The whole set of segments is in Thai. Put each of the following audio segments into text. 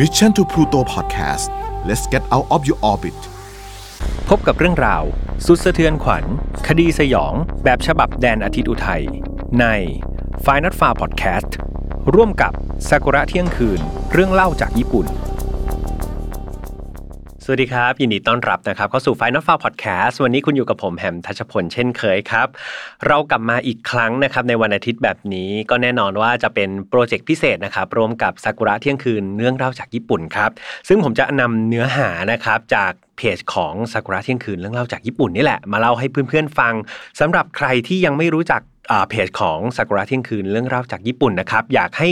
Mission to Pluto Podcast let's get out of your orbit พบกับเรื่องราว สุดสะเทือนขวัญ คดีสยอง แบบฉบับแดนอาทิตย์อุทัย ใน f i n a l f a r Podcast ร่วมกับซากุระเที่ยงคืน เรื่องเล่าจากญี่ปุ่น สวัสดีครับ ยินดีต้อนรับนะครับเข้าสู่ Final f a r Podcast วันนี้คุณอยู่กับผมแฮมทัชพลเช่นเคยครับ เรากลับมาอีกครั้งนะครับในวันอาทิตย์แบบนี้ก็แน่นอนว่าจะเป็นโปรเจกต์พิเศษนะครับร่วมกับซากุระเที่ยงคืนเรื่องเล่าจากญี่ปุ่นครับ ซึ่งผมจะนำเนื้อหานะครับจากเพจของซากุระเที่ยงคืนเรื่องเล่าจากญี่ปุ่นนี่แหละมาเล่าให้เพื่อนๆฟังสำหรับใครที่ยังไม่รู้จัก เพจของซากุระเที่ยงคืนเรื่องราวจากญี่ปุ่นนะครับ อยากให้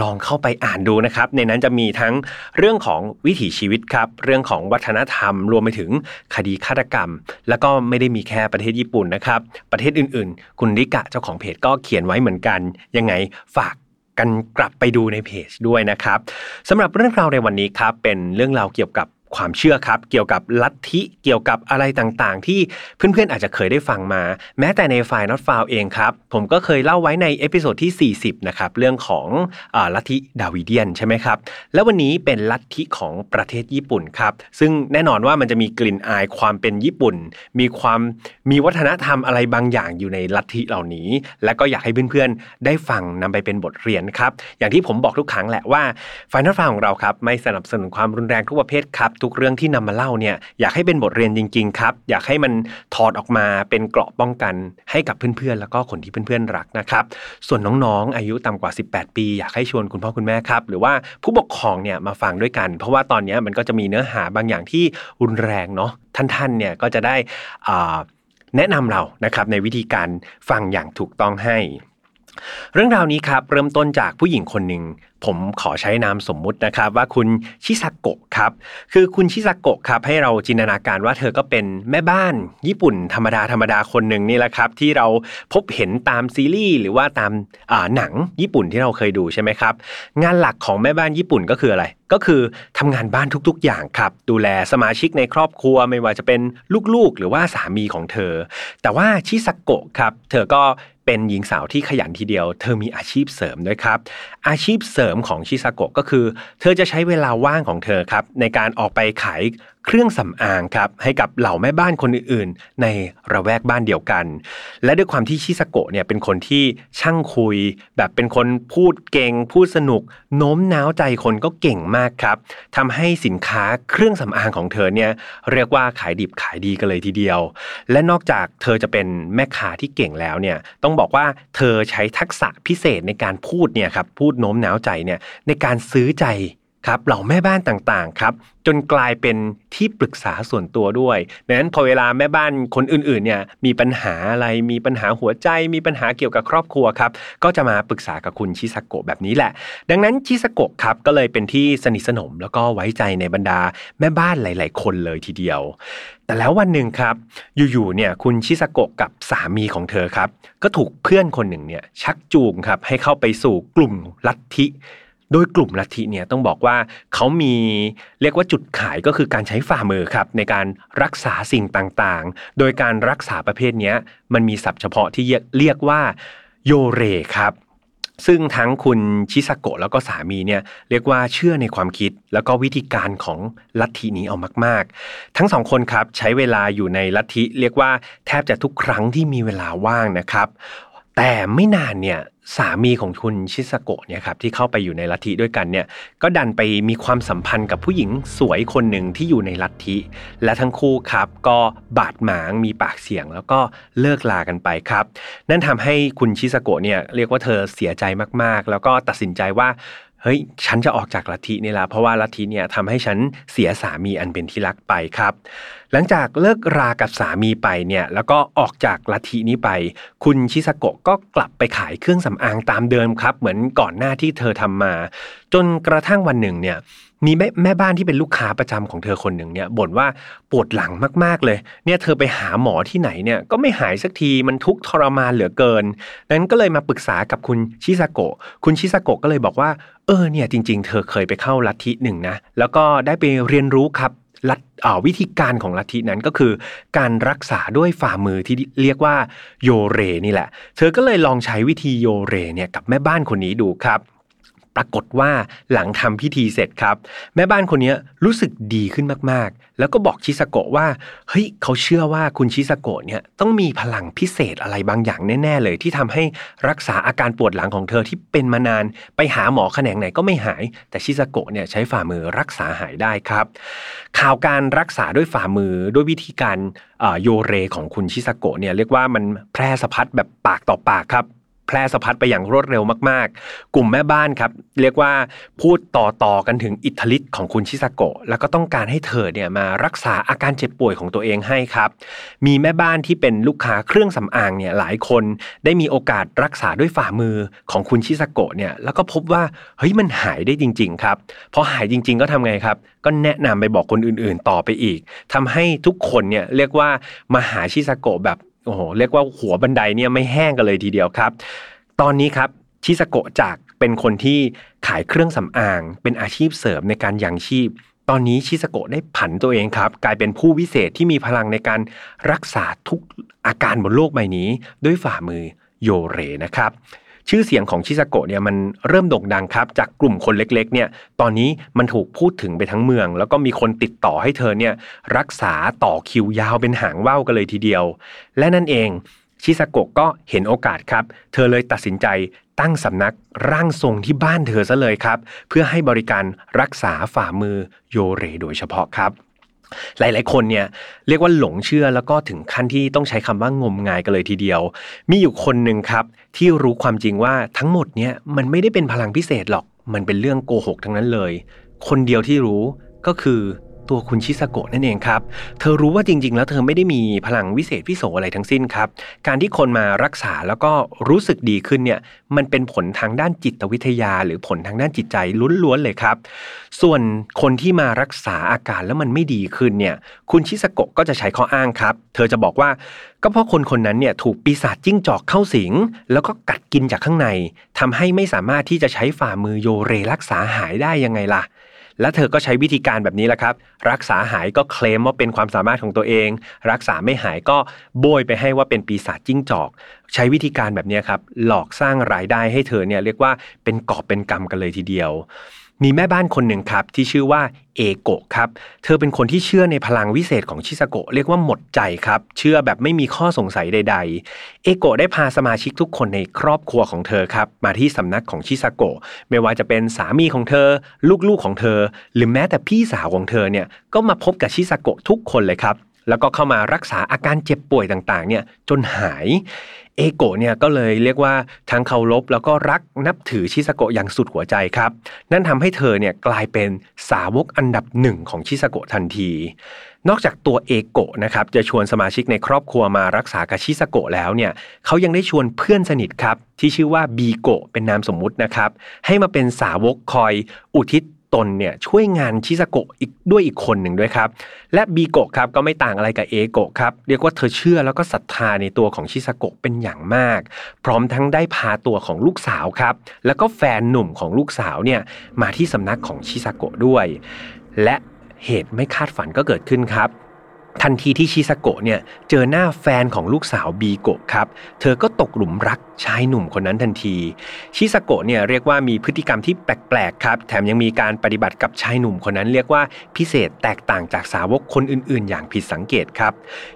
ลองเข้าไปอ่านดูนะครับ ในนั้นจะมีทั้งเรื่องของวิถีชีวิตครับ เรื่องของวัฒนธรรม รวมไปถึงคดีฆาตกรรม แล้วก็ไม่ได้มีแค่ประเทศญี่ปุ่นนะครับ ประเทศอื่นๆ คุณริกะเจ้าของเพจก็เขียนไว้เหมือนกัน ยังไงฝากกันกลับไปดูในเพจด้วยนะครับสำหรับเรื่องราวในวันนี้ครับเป็นเรื่องราวเกี่ยวกับ ความเชื่อครับ เกี่ยวกับลัทธิเกี่ยวกับอะไรต่างๆ ที่เพื่อนๆอาจจะเคยได้ฟังมา แม้แต่ในไฟล์ not f o u เองครับ ผมก็เคยเล่าไว้ใน episode ที่ 40 นะครับ เรื่องของลัทธิดาวิเดียนใช่ไหมครับ แล้ววันนี้เป็นลัทธิของประเทศญี่ปุ่นครับ ซึ่งแน่นอนว่ามันจะมีกลิ่นอายความเป็นญี่ปุ่น มีความมีวัฒนธรรมอะไรบางอย่างอยู่ในลัทธิเหล่านี้ และก็อยากให้เพื่อนๆได้ฟังนำไปเป็นบทเรียนครับอย่างที่ผมบอกทุกครั้งแหละว่าไฟล์ not f o u ของเราครับไม่สนับสนุนความรุนแรงทุกประเภทครับทุกเรื่องที่นำมาเล่าเนี่ยอยากให้เป็นบทเรียนจริง ๆ ครับ อยากให้มันถอดออกมาเป็นเกราะป้องกันให้กับเพื่อนๆ แล้วก็คนที่เพื่อนๆรักนะครับ ส่วนน้องๆ อายุต่ำกว่า 18 ปี อยากให้ชวนคุณพ่อคุณแม่ครับ หรือว่าผู้ปกครองเนี่ยมาฟังด้วยกัน เพราะว่าตอนนี้มันก็จะมีเนื้อหาบางอย่างที่รุนแรงเนาะท่านๆเนี่ยก็จะได้แนะนำเรานะครับในวิธีการฟังอย่างถูกต้องให้ เรื่องราวนี้ครับเริ่มต้นจากผู้หญิงคนหนึ่งผมขอใช้นามสมมุตินะครับว่าคุณชิซากโกะครับคือคุณชิซากโกะครับให้เราจินตนาการว่าเธอก็เป็นแม่บ้าน ญี่ปุ่นธรรมดาธรรมดาคนหนึ่งนี่แหละครับที่เราพบเห็นตามซีรีส์หรือว่าตามหนังญี่ปุ่นที่เราเคยดูใช่ไหมครับงานหลักของแม่บ้านญี่ปุ่นก็คืออะไร ก็คือทำงานบ้านทุกๆ อย่างครับ ดูแลสมาชิกในครอบครัวไม่ว่าจะเป็นลูกๆ หรือว่าสามีของเธอ แต่ว่าชิซากโกะครับเธอก็ เป็นหญิงสาวที่ขยันทีเดียว เธอมีอาชีพเสริมด้วยครับ อาชีพเสริมของชิซาโกะก็คือ เธอจะใช้เวลาว่างของเธอครับในการออกไปขาย เครื่องสำอางครับให้กับเหล่าแม่บ้านคนอื่นๆ ในระแวกบ้านเดียวกัน และด้วยความที่ชิซาโกะเนี่ยเป็นคนที่ช่างคุย แบบเป็นคนพูดเก่งพูดสนุกโน้มน้าวใจคนก็เก่งมากครับทำให้สินค้าเครื่องสำอางของเธอเนี่ยเรียกว่าขายดิบขายดีกันเลยทีเดียว และนอกจากเธอจะเป็นแม่ค้าที่เก่งแล้วเนี่ยต้องบอกว่าเธอใช้ทักษะพิเศษในการพูดเนี่ยครับพูดโน้มน้าวใจเนี่ยในการซื้อใจ ครับเหล่าแม่บ้านต่างๆครับจนกลายเป็นที่ปรึกษาส่วนตัวด้วยดังนั้นพอเวลาแม่บ้านคนอื่นๆเนี่ยมีปัญหาอะไรมีปัญหาหัวใจ มีปัญหาเกี่ยวกับครอบครัวครับก็จะมาปรึกษากับคุณชิสโกะแบบนี้แหละ ดังนั้นชิสโกะครับก็เลยเป็นที่สนิทสนมแล้วก็ไว้ใจในบรรดาแม่บ้านหลาย ๆ คนเลยทีเดียว แต่แล้ววันหนึ่งครับอยู่ๆเนี่ยคุณชิสโกะกับสามีของเธอครับก็ถูกเพื่อนคนหนึ่งเนี่ยชักจูงครับให้เข้าไปสู่กลุ่มลัทธิ โดยกลุ่มลัทธิเนี่ยต้องบอกว่าเขามีเรียกว่าจุดขายก็คือการใช้ฝ่ามือครับในการรักษาสิ่งต่างๆ โดยการรักษาประเภทนี้มันมีศัพท์เฉพาะที่เรียกว่าโยเรครับซึ่งทั้งคุณชิสโกะแล้วก็สามีเนี่ยเรียกว่าเชื่อในความคิดแล้วก็วิธีการของลัทธินี้เอามาก ๆ ทั้งสองคนครับใช้เวลาอยู่ในลัทธิเรียกว่าแทบจะทุกครั้งที่มีเวลาว่างนะครับ แต่ไม่นานเนี่ยสามีของคุณชิสโกะเนี่ยครับที่เข้าไปอยู่ในลัทธิด้วยกันเนี่ยก็ดันไปมีความสัมพันธ์กับผู้หญิงสวยคนหนึ่งที่อยู่ในลัทธิ และทั้งคู่ครับก็บาดหมางมีปากเสียงแล้วก็เลิกลากันไปครับ นั่นทำให้คุณชิสโกะเนี่ยเรียกว่าเธอเสียใจมากๆ แล้วก็ตัดสินใจว่าเฮ้ย ฉันจะออกจากลัทธินี่ละเพราะว่าลัทธิเนี่ยทำให้ฉันเสียสามีอันเป็นที่รักไปครับ หลังจากเลิกรากับสามีไปเนี่ยแล้วก็ออกจากลัทธินี้ไป คุณชิสโกะก็กลับไปขายเครื่องสำอางตามเดิมครับ เหมือนก่อนหน้าที่เธอทำมา จนกระทั่งวันหนึ่งเนี่ยมีแม่แม่บ้านที่เป็นลูกค้าประจำของเธอคนหนึ่งเนี่ยบ่นว่าปวดหลังมากๆเลย เนี่ยเธอไปหาหมอที่ไหนเนี่ยก็ไม่หายสักทีมันทุกทรมานเหลือเกินนั้นก็เลยมาปรึกษากับคุณชิซาโกะคุณชิซาโกะก็เลยบอกว่าเออเนี่ยจริง ๆ เธอเคยไปเข้าลัทธิหนึ่งนะแล้วก็ได้ไปเรียนรู้ครับ ลัทวิธีการของลัทธินั้นก็คือ การรักษาด้วยฝ่ามือที่เรียกว่าโยเรนี่แหละ เธอก็เลยลองใช้วิธีโยเรเนี่ยกับแม่บ้านคนนี้ดูครับ ปรากฏว่าหลังทำพิธีเสร็จครับ แม่บ้านคนนี้รู้สึกดีขึ้นมากๆ แล้วก็บอกชิสโกะว่าเฮ้ยเขาเชื่อว่าคุณชิสโกะเนี่ยต้องมีพลังพิเศษอะไรบางอย่างแน่ ๆ เลย ที่ทำให้รักษาอาการปวดหลังของเธอที่เป็นมานานไปหาหมอแขนงไหนก็ไม่หาย แต่ชิสโกะเนี่ยใช้ฝ่ามือรักษาหายได้ครับ ข่าวการรักษาด้วยฝ่ามือด้วยวิธีการโยเรของคุณชิสโกะเนี่ยเรียกว่ามันแพร่สะพัดแบบปากต่อปากครับ แพร่สะพัดไปอย่างรวดเร็วมากๆ กลุ่มแม่บ้านครับ เรียกว่าพูดต่อๆกันถึงอิทธิฤทธิ์ของคุณชิซาโกะแล้วก็ต้องการให้เธอเนี่ยมารักษาอาการเจ็บป่วยของตัวเองให้ครับ มีแม่บ้านที่เป็นลูกค้าเครื่องสำอางเนี่ยหลายคนได้มีโอกาสรักษาด้วยฝ่ามือของคุณชิซาโกะเนี่ยแล้วก็พบว่าเฮ้ยมันหายได้จริง ๆ ครับพอหายจริง ๆ ก็ทำไงครับ ก็แนะนำไปบอกคนอื่น ๆ ต่อไปอีกทำให้ทุกคนเนี่ยเรียกว่ามาหาชิซาโกะแบบ โอ้โหเรียกว่าหัวบันไดเนี่ยไม่แห้งกันเลยทีเดียวครับ ตอนนี้ครับชิสโกะจากเป็นคนที่ขายเครื่องสำอาง เป็นอาชีพเสริมในการยังชีพ ตอนนี้ชิสโกะได้ผันตัวเองครับ กลายเป็นผู้วิเศษที่มีพลังในการรักษาทุกอาการบนโลกใบนี้ ด้วยฝ่ามือโยเรนะครับ ชื่อเสียงของชิสโกะเนี่ยมันเริ่มโด่งดังครับ จากกลุ่มคนเล็กๆเนี่ยตอนนี้มันถูกพูดถึงไปทั้งเมือง แล้วก็มีคนติดต่อให้เธอเนี่ยรักษาต่อคิวยาวเป็นหางว่าวกันเลยทีเดียว และนั่นเองชิซาโกะก็เห็นโอกาสครับ เธอเลยตัดสินใจตั้งสำนักร่างทรงที่บ้านเธอซะเลยครับ เพื่อให้บริการรักษาฝ่ามือโยเรโดยเฉพาะครับ หลาย ๆ คนเนี่ยเรียกว่าหลงเชื่อแล้วก็ถึงขั้นที่ต้องใช้คำว่างมงายกันเลยทีเดียว มีอยู่คนหนึ่งครับ ที่รู้ความจริงว่าทั้งหมดเนี่ยมันไม่ได้เป็นพลังพิเศษหรอก มันเป็นเรื่องโกหกทั้งนั้นเลย คนเดียวที่รู้ก็คือ ตัวคุณชิสโกะนั่นเองครับ เธอรู้ว่าจริง ๆ แล้วเธอไม่ได้มีพลังวิเศษพิโสอะไรทั้งสิ้นครับ การที่คนมารักษาแล้วก็รู้สึกดีขึ้นเนี่ยมันเป็นผลทางด้านจิตวิทยา หรือผลทางด้านจิตใจล้วนๆเลยครับ ส่วนคนที่มารักษาอาการแล้วมันไม่ดีขึ้นเนี่ยคุณชิสโกะก็จะใช้ข้ออ้างครับ เธอจะบอกว่าก็เพราะคนคนนั้นเนี่ยถูกปีศาจจิ้งจอกเข้าสิง แล้วก็กัดกินจากข้างในทำให้ไม่สามารถที่จะใช้ฝ่ามือโยเรรักษาหายได้ยังไงล่ะ และเธอก็ใช้วิธีการแบบนี้แหละครับ รักษาหายก็เคลมว่าเป็นความสามารถของตัวเอง รักษาไม่หายก็โบยไปให้ว่าเป็นปีศาจจิ้งจอก ใช้วิธีการแบบนี้ครับหลอกสร้างรายได้ให้เธอเนี่ยเรียกว่าเป็นกอบเป็นกรรมกันเลยทีเดียว มีแม่บ้านคนหนึ่งครับ ที่ชื่อว่าเอโกะครับ เธอเป็นคนที่เชื่อในพลังวิเศษของชิซาโกะเรียกว่าหมดใจครับ เชื่อแบบไม่มีข้อสงสัยใด ๆ เอโกะได้พาสมาชิกทุกคนในครอบครัวของเธอครับ มาที่สำนักของชิซาโกะไม่ว่าจะเป็นสามีของเธอ ลูกๆของเธอ หรือแม้แต่พี่สาวของเธอเนี่ยก็มาพบกับชิซาโกะทุกคนเลยครับแล้วก็เข้ามารักษาอาการเจ็บป่วยต่างๆเนี่ยจนหาย เอโกะเนี่ยก็เลยเรียกว่าทั้งเคารพแล้วก็รักนับถือชิสโกะอย่างสุดหัวใจครับ นั่นทำให้เธอเนี่ยกลายเป็นสาวกอันดับหนึ่งของชิสโกะทันที นอกจากตัวเอโกะนะครับจะชวนสมาชิกในครอบครัวมารักษากับชิสโกะแล้วเนี่ยเขายังได้ชวนเพื่อนสนิทครับที่ชื่อว่าบีโกะเป็นนามสมมุตินะครับให้มาเป็นสาวกคอยอุทิศ ตนเนี่ยช่วยงานชิซาโกะอีกด้วยอีกคนหนึ่งด้วยครับ และบีโกะครับก็ไม่ต่างอะไรกับเอโกะครับเรียกว่าเธอเชื่อแล้วก็ศรัทธาในตัวของชิซาโกะเป็นอย่างมาก พร้อมทั้งได้พาตัวของลูกสาวครับ แล้วก็แฟนหนุ่มของลูกสาวเนี่ยมาที่สำนักของชิซาโกะด้วย และเหตุไม่คาดฝันก็เกิดขึ้นครับ ทันทีที่ชิซาโกะเนี่ยเจอหน้าแฟนของลูกสาวบีโกะครับ เธอก็ตกหลุมรักชายหนุ่มคนนั้นทันที ชิซาโกะเนี่ยเรียกว่ามีพฤติกรรมที่แปลกๆครับ แถมยังมีการปฏิบัติกับชายหนุ่มคนนั้นเรียกว่าพิเศษแตกต่างจากสาวกคนอื่นๆ อย่างผิดสังเกตครับ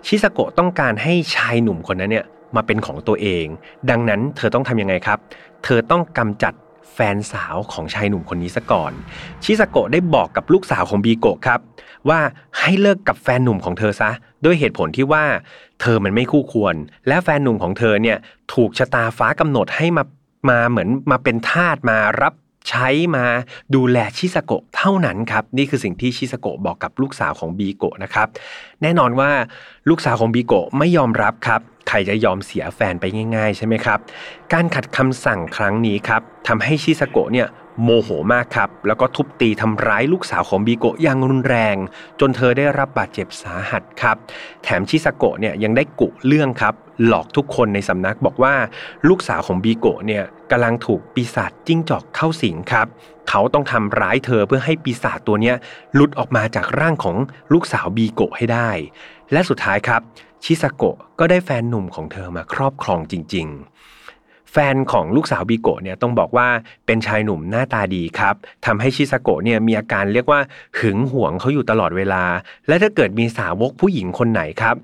ชิซาโกะต้องการให้ชายหนุ่มคนนั้นเนี่ยมาเป็นของตัวเอง ดังนั้นเธอต้องทำยังไงครับ เธอต้องกำจัดแฟนสาวของชายหนุ่มคนนี้ซะก่อน ชิซาโกะได้บอกกับลูกสาวของบีโกะครับ ว่าให้เลิกกับแฟนหนุ่มของเธอซะ ด้วยเหตุผลที่ว่าเธอมันไม่คู่ควร และแฟนหนุ่มของเธอเนี่ยถูกชะตาฟ้ากำหนดให้มามาเหมือนมาเป็นทาสมารับใช้มาดูแลชิซาโกะเท่านั้นครับ นี่คือสิ่งที่ชิซาโกะบอกกับลูกสาวของบีโกะนะครับ แน่นอนว่าลูกสาวของบีโกะไม่ยอมรับครับ ใครจะยอมเสียแฟนไปง่าย ๆ ใช่ไหมครับ การขัดคำสั่งครั้งนี้ครับทำให้ชิซาโกะเนี่ย โมโหมากครับ แล้วก็ทุบตีทำร้ายลูกสาวของบีโกะอย่างรุนแรง จนเธอได้รับบาดเจ็บสาหัสครับ แถมชิซาโกะเนี่ยยังได้กุเรื่องครับ หลอกทุกคนในสำนักบอกว่าลูกสาวของบีโกะเนี่ยกำลังถูกปีศาจจิ้งจอกเข้าสิงครับ เขาต้องทำร้ายเธอเพื่อให้ปีศาจตัวนี้หลุดออกมาจากร่างของลูกสาวบีโกะให้ได้ และสุดท้ายครับ ชิซาโกะก็ได้แฟนหนุ่มของเธอมาครอบครองจริง ๆ แฟนของลูกสาวบิโกะเนี่ยต้องบอกว่าเป็นชายหนุ่มหน้าตาดีครับทำให้ชิซาโกะเนี่ยมีอาการเรียกว่าหึงหวงเขาอยู่ตลอดเวลา และถ้าเกิดมีสาวกผู้หญิงคนไหนครับ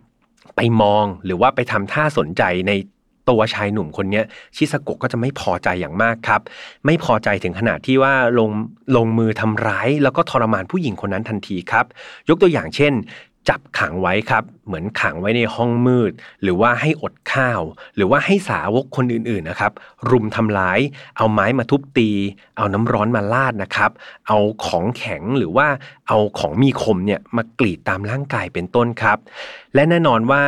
ไปมองหรือว่าไปทำท่าสนใจในตัวชายหนุ่มคนนี้ชิสโกะก็จะไม่พอใจอย่างมากครับ ไม่พอใจถึงขนาดที่ว่าลงลงมือทำร้าย แล้วก็ทรมานผู้หญิงคนนั้นทันทีครับ ยกตัวอย่างเช่น จับขังไว้ครับ เหมือนขังไว้ในห้องมืด หรือว่าให้อดข้าว หรือว่าให้สาวกคนอื่นๆนะครับ รุมทำร้าย เอาไม้มาทุบตี เอาน้ำร้อนมาลาดนะครับ เอาของแข็งหรือว่าเอาของมีคมเนี่ยมากรีดตามร่างกายเป็นต้นครับ และแน่นอนว่า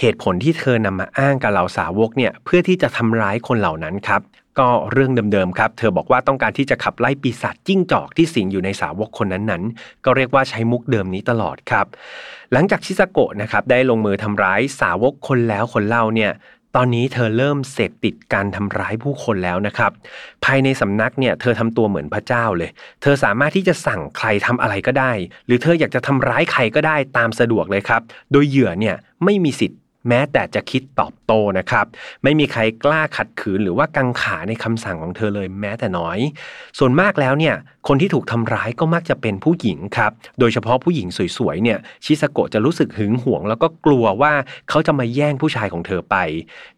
เหตุผลที่เธอนำมาอ้างกับเหล่าสาวกเนี่ยเพื่อที่จะทำร้ายคนเหล่านั้นครับ ก็เรื่องเดิมๆครับ เธอบอกว่าต้องการที่จะขับไล่ปีศาจจิ้งจอกที่สิงอยู่ในสาวกคนนั้นๆ ก็เรียกว่าใช้มุกเดิมนี้ตลอดครับ หลังจากชิซาโกะนะครับได้ลงมือทำร้ายสาวกคนแล้วคนเล่าเนี่ยตอนนี้เธอเริ่มเสพติดการทำร้ายผู้คนแล้วนะครับ ภายในสำนักเนี่ยเธอทำตัวเหมือนพระเจ้าเลย เธอสามารถที่จะสั่งใครทำอะไรก็ได้ หรือเธออยากจะทำร้ายใครก็ได้ตามสะดวกเลยครับ โดยเหยื่อเนี่ยไม่มีสิทธิ์ แม้แต่จะคิดตอบโต้นะครับ ไม่มีใครกล้าขัดขืนหรือว่ากังขาในคำสั่งของเธอเลยแม้แต่น้อย ส่วนมากแล้วเนี่ยคนที่ถูกทำร้ายก็มักจะเป็นผู้หญิงครับ โดยเฉพาะผู้หญิงสวยๆเนี่ยชิสโกะจะรู้สึกหึงหวง แล้วก็กลัวว่าเขาจะมาแย่งผู้ชายของเธอไป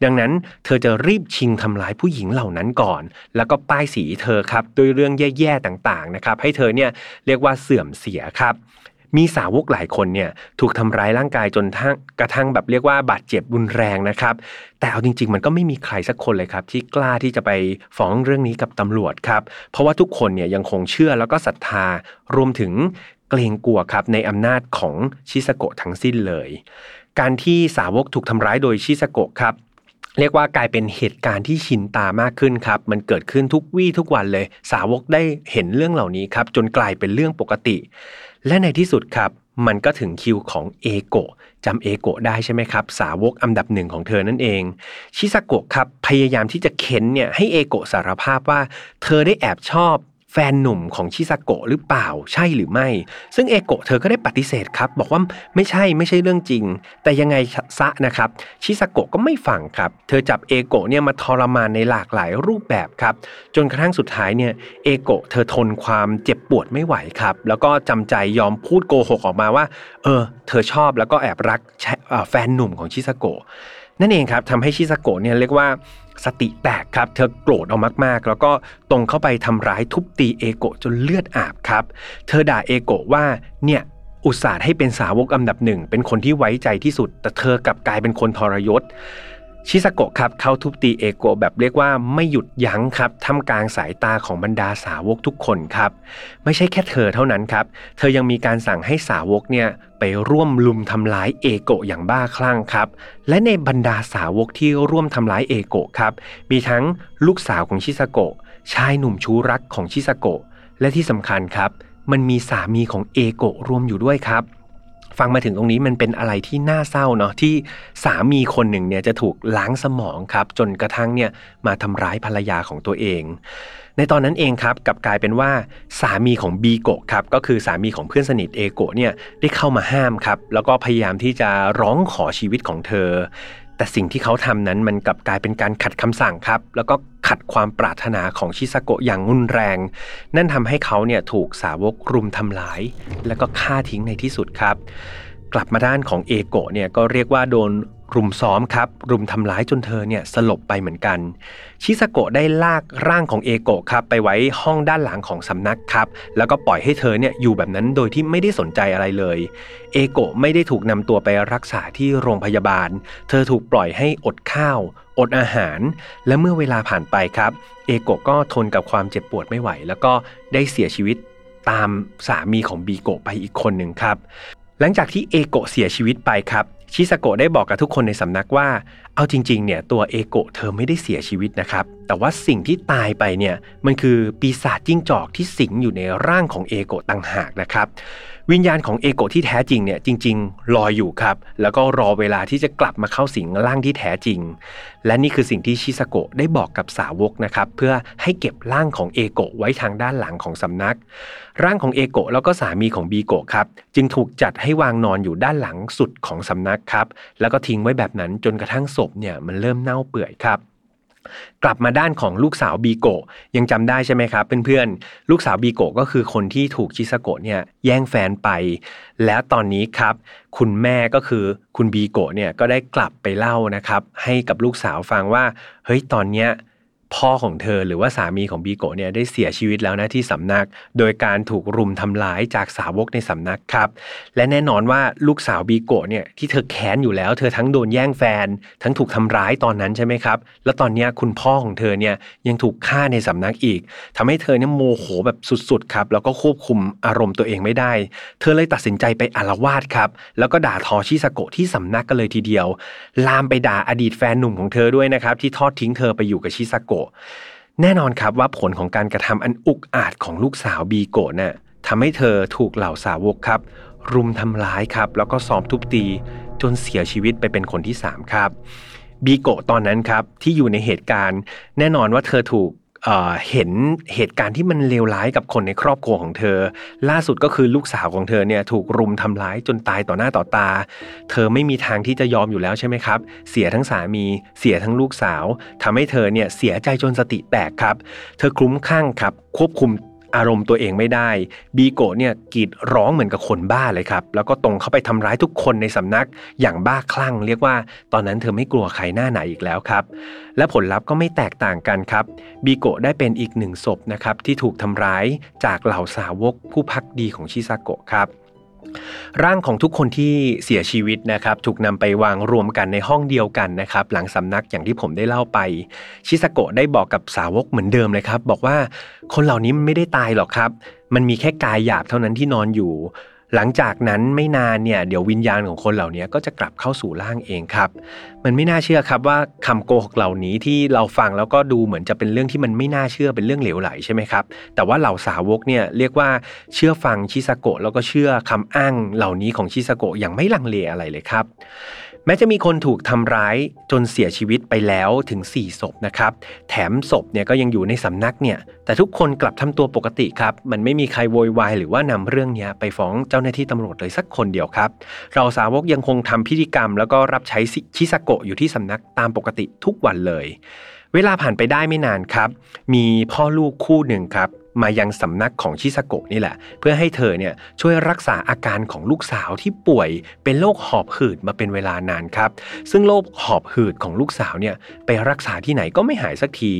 ดังนั้นเธอจะรีบชิงทำร้ายผู้หญิงเหล่านั้นก่อน แล้วก็ป้ายสีเธอครับด้วยเรื่องแย่ๆต่างๆนะครับให้เธอเนี่ยเรียกว่าเสื่อมเสียครับ มีสาวกหลายคนเนี่ยถูกทำร้ายร่างกายจนทั้งกระทั่งแบบเรียกว่าบาดเจ็บรุนแรงนะครับ แต่เอาจริง ๆ มันก็ไม่มีใครสักคนเลยครับ ที่กล้าที่จะไปฟ้องเรื่องนี้กับตำรวจครับ เพราะว่าทุกคนเนี่ยยังคงเชื่อแล้วก็ศรัทธารวมถึงเกรงกลัวครับในอำนาจของชิสโกะทั้งสิ้นเลย การที่สาวกถูกทำร้ายโดยชิสโกะครับ เรียกว่ากลายเป็นเหตุการณ์ที่ชินตามากขึ้นครับ มันเกิดขึ้นทุกวี่ทุกวันเลย สาวกได้เห็นเรื่องเหล่านี้ครับ จนกลายเป็นเรื่องปกติ และในที่สุดครับ มันก็ถึงคิวของเอโกะจำเอโกะได้ใช่ไหมครับ สาวกอันดับหนึ่งของเธอนั่นเอง ชิซาโกะครับพยายามที่จะเค้นเนี่ยให้เอโกะสารภาพว่า เธอได้แอบชอบ แฟนหนุ่มของชิซาโกะหรือเปล่าใช่หรือไม่ ซึ่งเอโกะเธอก็ได้ปฏิเสธครับ บอกว่าไม่ใช่ไม่ใช่เรื่องจริง แต่ยังไงซะนะครับ ชิซาโกะก็ไม่ฟังครับ เธอจับเอโกะเนี่ยมาทรมานในหลากหลายรูปแบบครับ จนกระทั่งสุดท้ายเนี่ยเอโกะเธอทนความเจ็บปวดไม่ไหวครับ แล้วก็จำใจยอมพูดโกหกออกมาว่า เออ เธอชอบแล้วก็แอบรักแฟนหนุ่มของชิซาโกะนั่นเองครับทำให้ชิซาโกะเนี่ยเรียกว่า สติแตกครับ เธอโกรธเอามากๆ แล้วก็ตรงเข้าไปทำร้ายทุบตีเอโกะจนเลือดอาบครับ เธอด่าเอโกะว่าเนี่ยอุตส่าห์ให้เป็นสาวกอันดับหนึ่ง เป็นคนที่ไว้ใจที่สุด แต่เธอกลับกลายเป็นคนทรยศ ชิซาโกะครับเขาทุบตีเอโกะแบบเรียกว่าไม่หยุดยั้งครับทำกลางสายตาของบรรดาสาวกทุกคนครับ ไม่ใช่แค่เธอเท่านั้นครับ เธอยังมีการสั่งให้สาวกเนี่ย ไปร่วมลุมทำร้ายเอโกะอย่างบ้าคลั่งครับ และในบรรดาสาวกที่ร่วมทำร้ายเอโกะครับ มีทั้งลูกสาวของชิซาโกะชายหนุ่มชูรักของชิซาโกะและที่สำคัญครับ มันมีสามีของเอโกะรวมอยู่ด้วยครับ ฟังมาถึงตรงนี้มันเป็นอะไรที่น่าเศร้าเนาะที่สามีคนหนึ่งเนี่ยจะถูกล้างสมองครับ จนกระทั่งเนี่ยมาทำร้ายภรรยาของตัวเอง ในตอนนั้นเองครับกับกลายเป็นว่าสามีของบีโกะครับก็คือสามีของเพื่อนสนิทเอโกะเนี่ยได้เข้ามาห้ามครับแล้วก็พยายามที่จะร้องขอชีวิตของเธอ แต่สิ่งที่เขาทำนั้นมันกลับกลายเป็นการขัดคำสั่งครับ แล้วก็ขัดความปรารถนาของชิซาโกะอย่างรุนแรง นั่นทำให้เขาเนี่ยถูกสาวกรุมทำลาย แล้วก็ฆ่าทิ้งในที่สุดครับ กลับมาด้านของเอโกะเนี่ยก็เรียกว่าโดน รุมซ้อมครับ รุมทำร้ายจนเธอเนี่ยสลบไปเหมือนกัน ชิสโกะได้ลากร่างของเอโกะครับไปไว้ห้องด้านหลังของสำนักครับ แล้วก็ปล่อยให้เธอเนี่ยอยู่แบบนั้นโดยที่ไม่ได้สนใจอะไรเลย เอโกะไม่ได้ถูกนำตัวไปรักษาที่โรงพยาบาล เธอถูกปล่อยให้อดข้าวอดอาหาร และเมื่อเวลาผ่านไปครับ เอโกะก็ทนกับความเจ็บปวดไม่ไหว แล้วก็ได้เสียชีวิตตามสามีของบีโกะไปอีกคนหนึ่งครับหลังจากที่เอโกะเสียชีวิตไปครับ ชิสโกะได้บอกกับทุกคนในสำนักว่า เอาจริงๆ เนี่ยตัวเอโกะเธอไม่ได้เสียชีวิตนะครับ แต่ว่าสิ่งที่ตายไปเนี่ยมันคือปีศาจจิ้งจอกที่สิงอยู่ในร่างของเอโกะต่างหากนะครับ วิญญาณของเอโกที่แท้จริงเนี่ยจริง ๆ รออยู่ครับ แล้วก็รอเวลาที่จะกลับมาเข้าสิงร่างที่แท้จริง และนี่คือสิ่งที่ชิสโกะได้บอกกับสาวกนะครับเพื่อให้เก็บร่างของเอโกไว้ทางด้านหลังของสำนัก ร่างของเอโกแล้วก็สามีของบีโกครับจึงถูกจัดให้วางนอนอยู่ด้านหลังสุดของสำนักครับแล้วก็ทิ้งไว้แบบนั้นจนกระทั่งศพเนี่ยมันเริ่มเน่าเปื่อยครับ กลับมาด้านของลูกสาวบีโกะยังจำได้ใช่ไหมครับเพื่อนๆ ลูกสาวบีโกะก็คือคนที่ถูกชิสโกะเนี่ยแย่งแฟนไป แล้วตอนนี้ครับ คุณแม่ก็คือคุณบีโกะเนี่ยก็ได้กลับไปเล่านะครับ ให้กับลูกสาวฟังว่า เฮ้ยตอนเนี้ย พ่อของเธอหรือว่าสามีของบีโกะเนี่ยได้เสียชีวิตแล้วนะที่สำนัก โดยการถูกรุมทำร้ายจากสาวกในสำนักครับ และแน่นอนว่าลูกสาวบีโกะเนี่ยที่เธอแค้นอยู่แล้ว เธอทั้งโดนแย่งแฟน ทั้งถูกทำร้ายตอนนั้นใช่ไหมครับ แล้วตอนนี้คุณพ่อของเธอเนี่ยยังถูกฆ่าในสำนักอีกทำให้เธอเนี่ยโมโหแบบสุดๆครับแล้วก็ควบคุมอารมณ์ตัวเองไม่ได้ เธอเลยตัดสินใจไปอารวาสครับแล้วก็ด่าทอชิสโกะที่สำนักกันเลยทีเดียว ลามไปด่าอดีตแฟนหนุ่มของเธอด้วยนะครับที่ทอดทิ้งเธอไปอยู่กับชิสโกะแน่นอนครับว่าผลของการกระทำอันอุกอาจของลูกสาวบีโกะน่ะทำให้เธอถูกเหล่าสาวกครับ รุมทำร้ายครับ แล้วก็ซ้อมทุบตี จนเสียชีวิตไปเป็นคนที่ 3 ครับบีโกะตอนนั้นครับที่อยู่ในเหตุการณ์ แน่นอนว่าเธอถูก เห็นเหตุการณ์ที่มันเลวร้ายกับคนในครอบครัวของเธอ ล่าสุดก็คือลูกสาวของเธอเนี่ยถูกรุมทำร้ายจนตายต่อหน้าต่อตา เธอไม่มีทางที่จะยอมอยู่แล้วใช่ไหมครับ เสียทั้งสามีเสียทั้งลูกสาวทำให้เธอเนี่ยเสียใจจนสติแตกครับ เธอคลุ้มคลั่งครับ ควบคุม อารมณ์ตัวเองไม่ได้ บีโกะเนี่ยกรีดร้องเหมือนกับคนบ้าเลยครับ แล้วก็ตรงเข้าไปทำร้ายทุกคนในสำนักอย่างบ้าคลั่ง เรียกว่าตอนนั้นเธอไม่กลัวใครหน้าไหนอีกแล้วครับ และผลลัพธ์ก็ไม่แตกต่างกันครับ บีโกะได้เป็นอีกหนึ่งศพนะครับที่ถูกทำร้ายจากเหล่าสาวกผู้พักดีของชิซาโกะครับ ร่างของทุกคนที่เสียชีวิตนะครับ ถูกนำไปวางรวมกันในห้องเดียวกันนะครับ หลังสำนักอย่างที่ผมได้เล่าไป ชิสโกะได้บอกกับสาวกเหมือนเดิมเลยครับ บอกว่าคนเหล่านี้มันไม่ได้ตายหรอกครับ มันมีแค่กายหยาบเท่านั้นที่นอนอยู่ หลังจากนั้นไม่นานเนี่ยเดี๋ยววิญญาณของคนเหล่านี้ก็จะกลับเข้าสู่ร่างเองครับ มันไม่น่าเชื่อครับว่าคำโกหกเหล่านี้ที่เราฟังแล้วก็ดูเหมือนจะเป็นเรื่องที่มันไม่น่าเชื่อเป็นเรื่องเหลวไหลใช่ไหมครับแต่ว่าเหล่าสาวกเนี่ยเรียกว่าเชื่อฟังชิซาโกะแล้วก็เชื่อคำอ้างเหล่านี้ของชิซาโกะอย่างไม่ลังเลอะไรเลยครับ แม้จะมีคนถูกทำร้ายจนเสียชีวิตไปแล้วถึง 4 ศพนะครับ แถมศพเนี่ยก็ยังอยู่ในสำนักเนี่ย แต่ทุกคนกลับทำตัวปกติครับ มันไม่มีใครโวยวายหรือว่านำเรื่องนี้ไปฟ้องเจ้าหน้าที่ตำรวจเลยสักคนเดียวครับ เราสาวกยังคงทำพิธีกรรม แล้วก็รับใช้ชิสโกะอยู่ที่สำนักตามปกติทุกวันเลยเวลาผ่านไปได้ไม่นานครับ มีพ่อลูกคู่หนึ่งครับ มายังสำนักของชิสโกะนี่แหละ เพื่อให้เธอเนี่ยช่วยรักษาอาการของลูกสาวที่ป่วยเป็นโรคหอบหืดมาเป็นเวลานานครับ ซึ่งโรคหอบหืดของลูกสาวเนี่ยไปรักษาที่ไหนก็ไม่หายสักที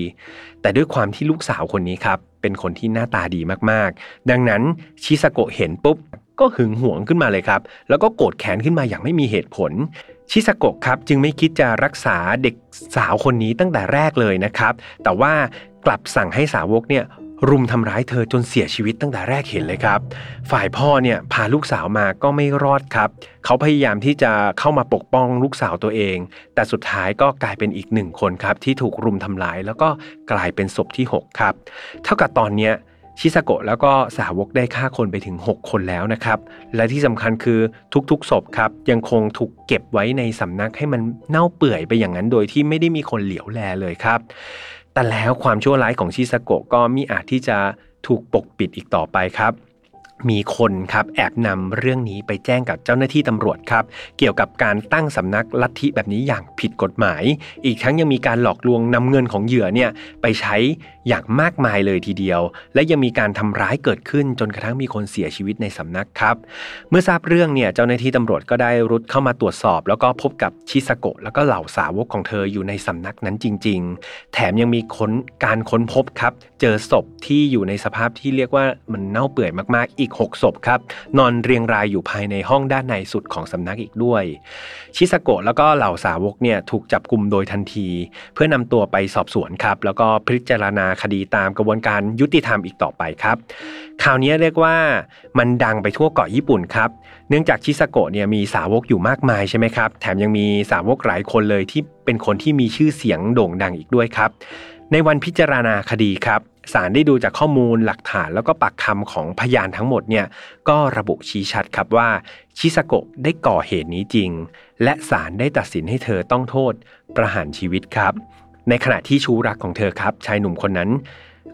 แต่ด้วยความที่ลูกสาวคนนี้ครับเป็นคนที่หน้าตาดีมากๆ ดังนั้นชิสโกะเห็นปุ๊บก็หึงหวงขึ้นมาเลยครับ แล้วก็โกรธแค้นขึ้นมาอย่างไม่มีเหตุผล ชิสโกะครับจึงไม่คิดจะรักษาเด็กสาวคนนี้ตั้งแต่แรกเลยนะครับ แต่ว่ากลับสั่งให้สาวกเนี่ย รุมทำร้ายเธอจนเสียชีวิตตั้งแต่แรกเห็นเลยครับ ฝ่ายพ่อเนี่ยพาลูกสาวมาก็ไม่รอดครับ เขาพยายามที่จะเข้ามาปกป้องลูกสาวตัวเอง แต่สุดท้ายก็กลายเป็นอีกหนึ่งคนครับที่ถูกรุมทำร้ายแล้วก็กลายเป็นศพที่ 6 ครับ เท่ากับตอนนี้ชิสโกะแล้วก็สาวกได้ฆ่าคนไปถึง 6 คนแล้วนะครับ และที่สำคัญคือทุกๆศพครับ ยังคงถูกเก็บไว้ในสำนักให้มันเน่าเปื่อยไปอย่างนั้นโดยที่ไม่ได้มีคนเหลียวแลเลยครับ แต่แล้วความชั่วร้ายของชิซาโกะก็มิอาจที่จะถูกปกปิดอีกต่อไปครับ มีคนครับแอบนำเรื่องนี้ไปแจ้งกับเจ้าหน้าที่ตำรวจครับเกี่ยวกับการตั้งสำนักลัทธิแบบนี้อย่างผิดกฎหมาย อีกทั้งยังมีการหลอกลวงนำเงินของเหยื่อเนี่ยไปใช้อย่างมากมายเลยทีเดียว และยังมีการทำร้ายเกิดขึ้นจนกระทั่งมีคนเสียชีวิตในสำนักครับ เมื่อทราบเรื่องเนี่ยเจ้าหน้าที่ตำรวจก็ได้รุดเข้ามาตรวจสอบ แล้วก็พบกับชิสโกะแล้วก็เหล่าสาวกของเธออยู่ในสำนักนั้นจริง ๆ แถมยังมีค้นการค้นพบครับเจอศพที่อยู่ในสภาพที่เรียกว่ามันเน่าเปื่อยมากๆอีก6 ศพครับ นอนเรียงรายอยู่ภายในห้องด้านในสุดของสำนักอีกด้วย ชิสโกะแล้วก็เหล่าสาวกเนี่ยถูกจับกลุ่มโดยทันที เพื่อนำตัวไปสอบสวนครับ แล้วก็พิจารณาคดีตามกระบวนการยุติธรรมอีกต่อไปครับข่าวนี้เรียกว่ามันดังไปทั่วเกาะญี่ปุ่นครับ เนื่องจากชิสโกะเนี่ยมีสาวกอยู่มากมายใช่ไหมครับ แถมยังมีสาวกหลายคนเลยที่เป็นคนที่มีชื่อเสียงโด่งดังอีกด้วยครับ ในวันพิจารณาคดีครับศาลได้ดูจากข้อมูลหลักฐานแล้วก็ปากคำของพยานทั้งหมดเนี่ยก็ระบุชี้ชัดครับว่าชิสโกะได้ก่อเหตุนี้จริง และศาลได้ตัดสินให้เธอต้องโทษประหารชีวิตครับ ในขณะที่ชู้รักของเธอครับ ชายหนุ่มคนนั้น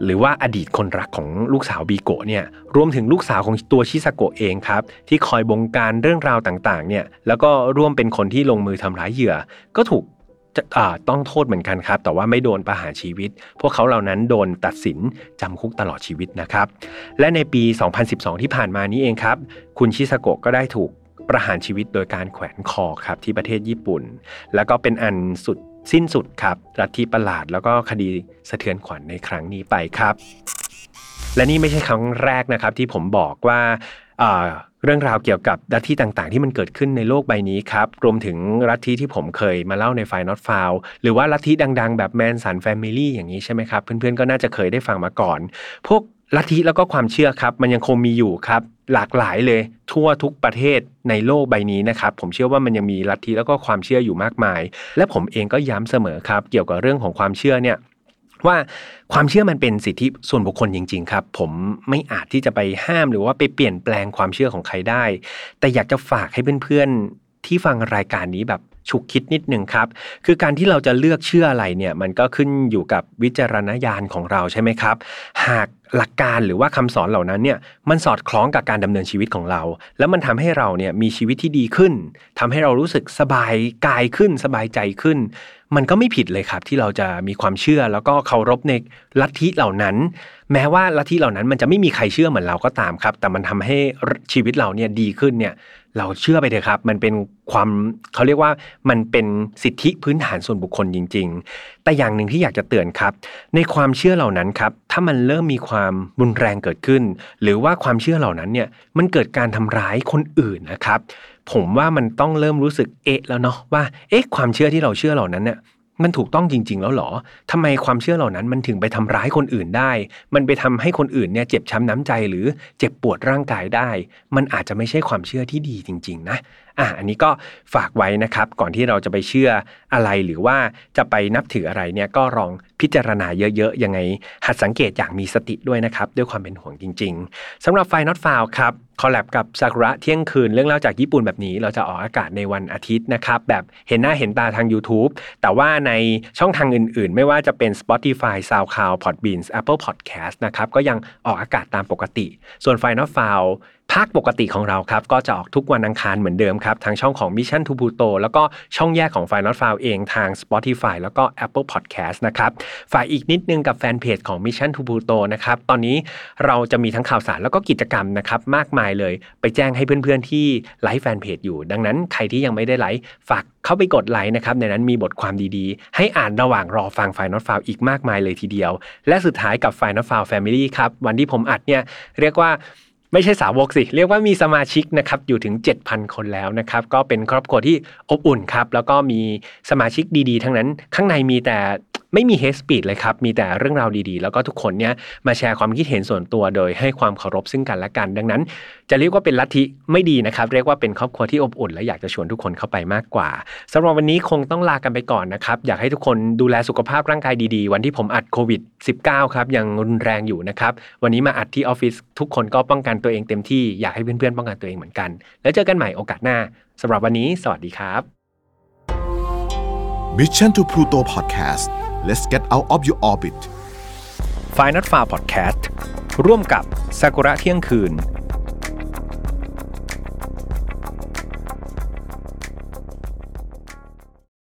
หรือว่าอดีตคนรักของลูกสาวบีโกะเนี่ยรวมถึงลูกสาวของตัวชิสโกะเองครับ ที่คอยบงการเรื่องราวต่างๆเนี่ยแล้วก็ร่วมเป็นคนที่ลงมือทำร้ายเหยื่อ ก็ถูก ต้องโทษเหมือนกันครับ แต่ว่าไม่โดนประหารชีวิต พวกเขาเหล่านั้นโดนตัดสินจำคุกตลอดชีวิตนะครับ และในปี 2012 ที่ผ่านมานี้เองครับ คุณชิซาโกะก็ได้ถูกประหารชีวิตโดยการแขวนคอครับที่ประเทศญี่ปุ่น แล้วก็เป็นอันสุดสิ้นสุดครับรัฐที่ประหลาดแล้วก็คดีสะเทือนขวัญในครั้งนี้ไปครับ และนี่ไม่ใช่ครั้งแรกนะครับที่ผมบอกว่า เรื่องราวเกี่ยวกับลัทธิต่างๆ ที่มันเกิดขึ้นในโลกใบนี้ครับ รวมถึงลัทธิที่ผมเคยมาเล่าใน File Not Found หรือว่าลัทธิดัง ๆ แบบ Manson Family อย่างนี้ใช่ไหมครับ เพื่อนๆก็น่าจะเคยได้ฟังมาก่อน พวกลัทธิแล้วก็ความเชื่อครับ มันยังคงมีอยู่ครับ หลากหลายเลย ทั่วทุกประเทศในโลกใบนี้นะครับ ผมเชื่อว่ามันยังมีลัทธิแล้วก็ความเชื่ออยู่มากมาย และผมเองก็ย้ำเสมอครับ เกี่ยวกับเรื่องของความเชื่อเนี่ย ว่าความเชื่อมันเป็นสิทธิส่วนบุคคลจริง ๆ ครับ ผมไม่อาจที่จะไปห้ามหรือว่าไปเปลี่ยนแปลงความเชื่อของใครได้ แต่อยากจะฝากให้เพื่อนๆที่ฟังรายการนี้แบบฉุกคิดนิดหนึ่งครับ คือการที่เราจะเลือกเชื่ออะไรเนี่ย มันก็ขึ้นอยู่กับวิจารณญาณของเราใช่ไหมครับ หากหลักการหรือว่าคำสอนเหล่านั้นเนี่ยมันสอดคล้องกับการดำเนินชีวิตของเรา แล้วมันทำให้เราเนี่ยมีชีวิตที่ดีขึ้นทำให้เรารู้สึกสบายกายขึ้น สบายใจขึ้น มันก็ไม่ผิดเลยครับ ที่เราจะมีความเชื่อแล้วก็เคารพในลัทธิเหล่านั้น แม้ว่าลัทธิเหล่านั้นมันจะไม่มีใครเชื่อเหมือนเราก็ตามครับ แต่มันทำให้ชีวิตเราเนี่ยดีขึ้นเนี่ย เราเชื่อไปเถอะครับ มันเป็นความเขาเรียกว่ามันเป็นสิทธิพื้นฐานส่วนบุคคลจริง ๆ แต่อย่างหนึ่งที่อยากจะเตือนครับ ในความเชื่อเหล่านั้นครับ ถ้ามันเริ่มมีความรุนแรงเกิดขึ้น หรือว่าความเชื่อเหล่านั้นเนี่ยมันเกิดการทำร้ายคนอื่นนะครับ ผมว่ามันต้องเริ่มรู้สึกเอะแล้วเนาะว่าเอ๊ะความเชื่อที่เราเชื่อเหล่านั้นเนี่ย มันถูกต้องจริง ๆ แล้วหรอทำไมความเชื่อเหล่านั้นมันถึงไปทำร้ายคนอื่นได้ มันไปทำให้คนอื่นเนี่ยเจ็บช้ำน้ำใจหรือเจ็บปวดร่างกายได้ มันอาจจะไม่ใช่ความเชื่อที่ดีจริง ๆ นะ อะอันนี้ก็ฝากไว้นะครับ ก่อนที่เราจะไปเชื่ออะไรหรือว่าจะไปนับถืออะไรเนี่ยก็ลองพิจารณาเยอะๆ ยังไง หัดสังเกตอย่างมีสติด้วยนะครับ ด้วยความเป็นห่วงจริง ๆสำหรับไฟนอตฟาวครับคอลแลบกับซากุระเที่ยงคืนเรื่องเล่าจากญี่ปุ่นแบบนี้ เราจะออกอากาศในวันอาทิตย์นะครับแบบเห็นหน้าเห็นตาทาง YouTube แต่ว่าในช่องทางอื่นๆ ไม่ว่าจะเป็น Spotify SoundCloud Podbean Apple Podcast นะครับก็ยังออกอากาศตามปกติ ส่วน Final f i l e ภาคปกติของเราครับก็จะออกทุกวันอังคารเหมือนเดิมครับทางช่องของ Mission to Pluto แล้วก็ช่องแยกของ Final f i l e เองทาง Spotify แล้วก็ Apple Podcast นะครับฝ่ายอีกนิดนึงกับแฟนเพจของ Mission to Pluto นะครับตอนนี้เราจะมีทั้งข่าวสารแล้วก็กิจกรรมนะครับมากมายเลย ไปแจ้งให้เพื่อนๆที่ไลก์แฟนเพจอยู่ ดังนั้นใครที่ยังไม่ได้ไลก์ฝากเข้าไปกดไลค์นะครับในนั้นมีบทความดีๆ ให้อ่านระหว่างรอฟัง Final f i l e อีกมากมายเลยทีเดียว และสุดท้ายกับ File Not Found Family ครับวันที่ผมอัดเนี่ยเรียกว่า ไม่ใช่สาวกสิ เรียกว่ามีสมาชิกนะครับอยู่ถึง 7,000 คนแล้วนะครับ ก็เป็นครอบครัวที่อบอุ่นครับ แล้วก็มีสมาชิกดีๆ ทั้งนั้น ข้างในมีแต่ ไม่มี hate speech เลยครับ มีแต่เรื่องราวดีๆ แล้วก็ทุกคนเนี่ยมาแชร์ความคิดเห็นส่วนตัวโดยให้ความเคารพซึ่งกันและกัน ดังนั้น จะเรียกว่าเป็นลัทธิไม่ดีนะครับ เรียกว่าเป็นครอบครัวที่อบอุ่นและอยากจะชวนทุกคนเข้าไปมากกว่าสำหรับวันนี้คงต้องลากันไปก่อนนะครับ อยากให้ทุกคนดูแลสุขภาพร่างกายดีๆ วันที่ผมอัดโควิด -19 ครับยังรุนแรงอยู่นะครับ วันนี้มาอัดที่ออฟฟิศทุกคนก็ป้องกันตัวเองเต็มที่อยากให้เพื่อนๆป้องกันตัวเองเหมือนกัน แล้วเจอกันใหม่โอกาสหน้าสำหรับวันนี้ สวัสดีครับ Mission to Pluto Podcast let's get out of your orbit f i n a l f a r Podcast ร่วมกับซากุระเที่ยงคืน